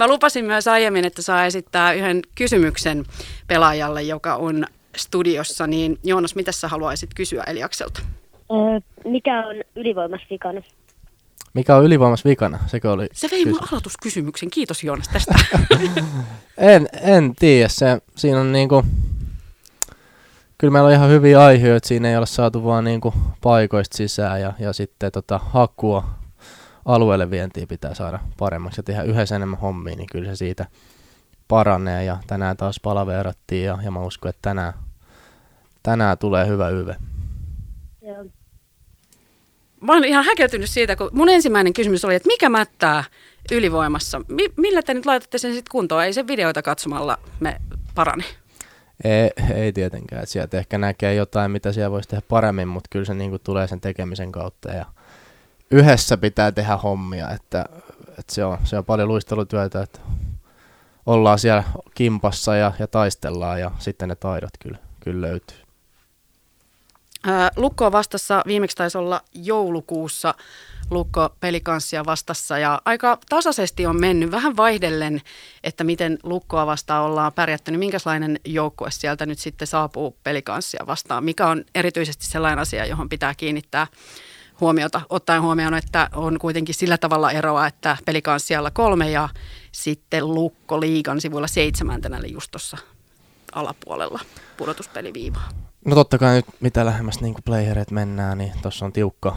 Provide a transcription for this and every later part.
Mä lupasin myös aiemmin, että saa esittää yhden kysymyksen pelaajalle, joka on studiossa. Niin Joonas, mitä sä haluaisit kysyä Eliakselta? Öö, mikä on ylivoimassa vikana? Mikä on ylivoimassa vikana? Sekö oli Se vei mun kysymys? aloituskysymyksen. Kiitos Joonas tästä. En, en tiedä. Se, siinä on niinku... Kyllä meillä on ihan hyviä aiheita, siinä ei ole saatu vaan niinku paikoista sisään ja, ja sitten tota, hakua alueelle vientiin pitää saada paremmaksi ja tehdä yhdessä enemmän hommia, niin kyllä se siitä paranee ja tänään taas palaverattiin ja, ja mä uskon, että tänään, tänään tulee hyvä yve. Joo. Mä oon ihan häkeltynyt siitä, kun mun ensimmäinen kysymys oli, että mikä mättää ylivoimassa? Mi- millä te nyt laitatte sen sitten kuntoon? Ei se videoita katsomalla me parane. Ei, ei tietenkään, että sieltä ehkä näkee jotain, mitä siellä voisi tehdä paremmin, mutta kyllä se niinku tulee sen tekemisen kautta ja yhdessä pitää tehdä hommia, että, että se, on, se on paljon luistelutyötä, että ollaan siellä kimpassa ja, ja taistellaan ja sitten ne taidot kyllä, kyllä löytyy. Lukko vastassa, viimeksi taisi olla joulukuussa Lukko pelikanssia vastassa ja aika tasaisesti on mennyt vähän vaihdellen, että miten Lukkoa vastaan ollaan pärjätty, niin minkälainen joukkue sieltä nyt sitten saapuu pelikanssia vastaan? Mikä on erityisesti sellainen asia, johon pitää kiinnittää huomiota, ottaen huomioon, että on kuitenkin sillä tavalla eroa, että pelikanssialla kolme ja sitten Lukko liigan sivuilla seitsemäntenä, eli just tuossa alapuolella pudotuspeliviivaa. No totta kai nyt mitä lähemmäs niin playereet mennään, niin tuossa on tiukka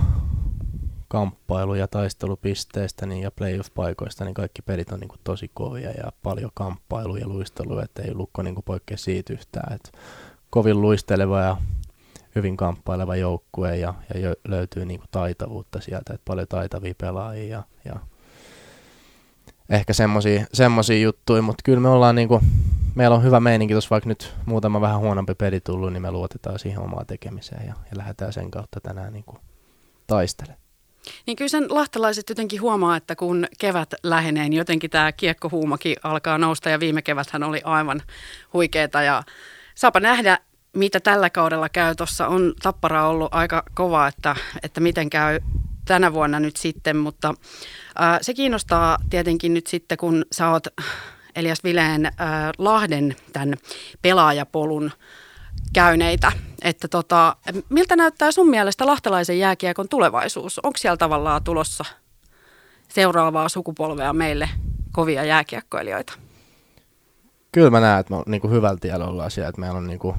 kamppailu ja taistelupisteistä niin ja playoff-paikoista, niin kaikki pelit on niin kuin tosi kovia ja paljon kamppailuja ja luisteluja, että ei Lukko niin kuin poikkea siitä yhtään. Et kovin luisteleva ja hyvin kamppaileva joukkue ja, ja löytyy niin kuin taitavuutta sieltä, että paljon taitavia pelaajia ja, ja ehkä semmosia juttuja, mutta kyllä me ollaan niinku, meillä on hyvä meininki tuossa, vaikka nyt muutama vähän huonompi peli tullut, niin me luotetaan siihen omaan tekemiseen ja, ja lähdetään sen kautta tänään niinku taistelemaan. Niin kyllä sen lahtelaiset jotenkin huomaa, että kun kevät lähenee, niin jotenkin tämä kiekkohuumakin alkaa nousta ja viime keväthän oli aivan huikeeta ja saapa nähdä, mitä tällä kaudella käy. Tuossa on tappara ollut aika kova, että, että miten käy tänä vuonna nyt sitten, mutta ää, se kiinnostaa tietenkin nyt sitten, kun sä oot Elias Vileen ää, Lahden tämän pelaajapolun käyneitä, että tota, miltä näyttää sun mielestä lahtelaisen jääkiekon tulevaisuus? Onko siellä tavallaan tulossa seuraavaa sukupolvea meille kovia jääkiekkoilijoita? Kyllä mä näen, että me niinku hyvällä tiellä ollaan siellä, että meillä on niinku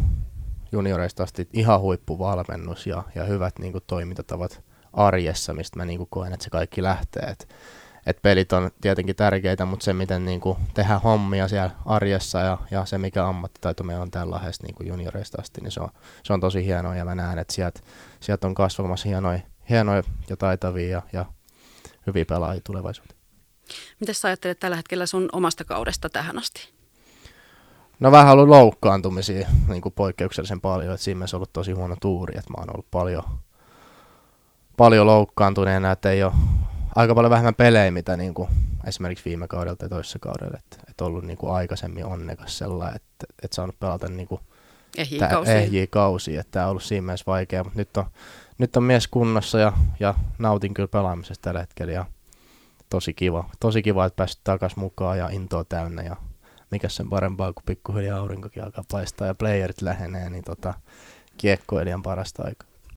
junioreista asti ihan huippuvalmennus ja, ja hyvät niinku toimintatavat arjessa, mistä mä niinku koen, että se kaikki lähtee. Et, et pelit on tietenkin tärkeitä, mutta se, miten niinku tehdään hommia siellä arjessa ja, ja se, mikä ammattitaito meillä on täällä Lahdessa niinku junioreista asti, niin se on, se on tosi hienoa ja mä näen, että sieltä sielt on kasvamassa hienoja, hienoja ja taitavia ja, ja hyviä pelaajia tulevaisuuteen. Miten sä ajattelet tällä hetkellä sun omasta kaudesta tähän asti? No vähän ollut loukkaantumisia niin kuin poikkeuksellisen paljon, että siinä mielessä on ollut tosi huono tuuri, että mä oon ollut paljon, paljon loukkaantuneena, että ei ole aika paljon vähemmän pelejä, mitä niin kuin esimerkiksi viime kaudelta ja toisessa kaudella, että, että ollut niin kuin aikaisemmin onnekas sellainen, että, että saanut pelata niin kuin Ehjiä kausia. ehjiä kausia, että tämä on ollut siinä mielessä vaikea, mutta nyt on, nyt on mies kunnossa ja, ja nautin kyllä pelaamisesta tällä hetkellä ja tosi kiva, tosi kiva, että pääsit takaisin mukaan ja intoa täynnä ja mikä sen parempaa, kun pikkuhiljaa aurinkokin alkaa paistaa ja playerit lähenee, niin tota, kiekkoilijan parasta aikaa.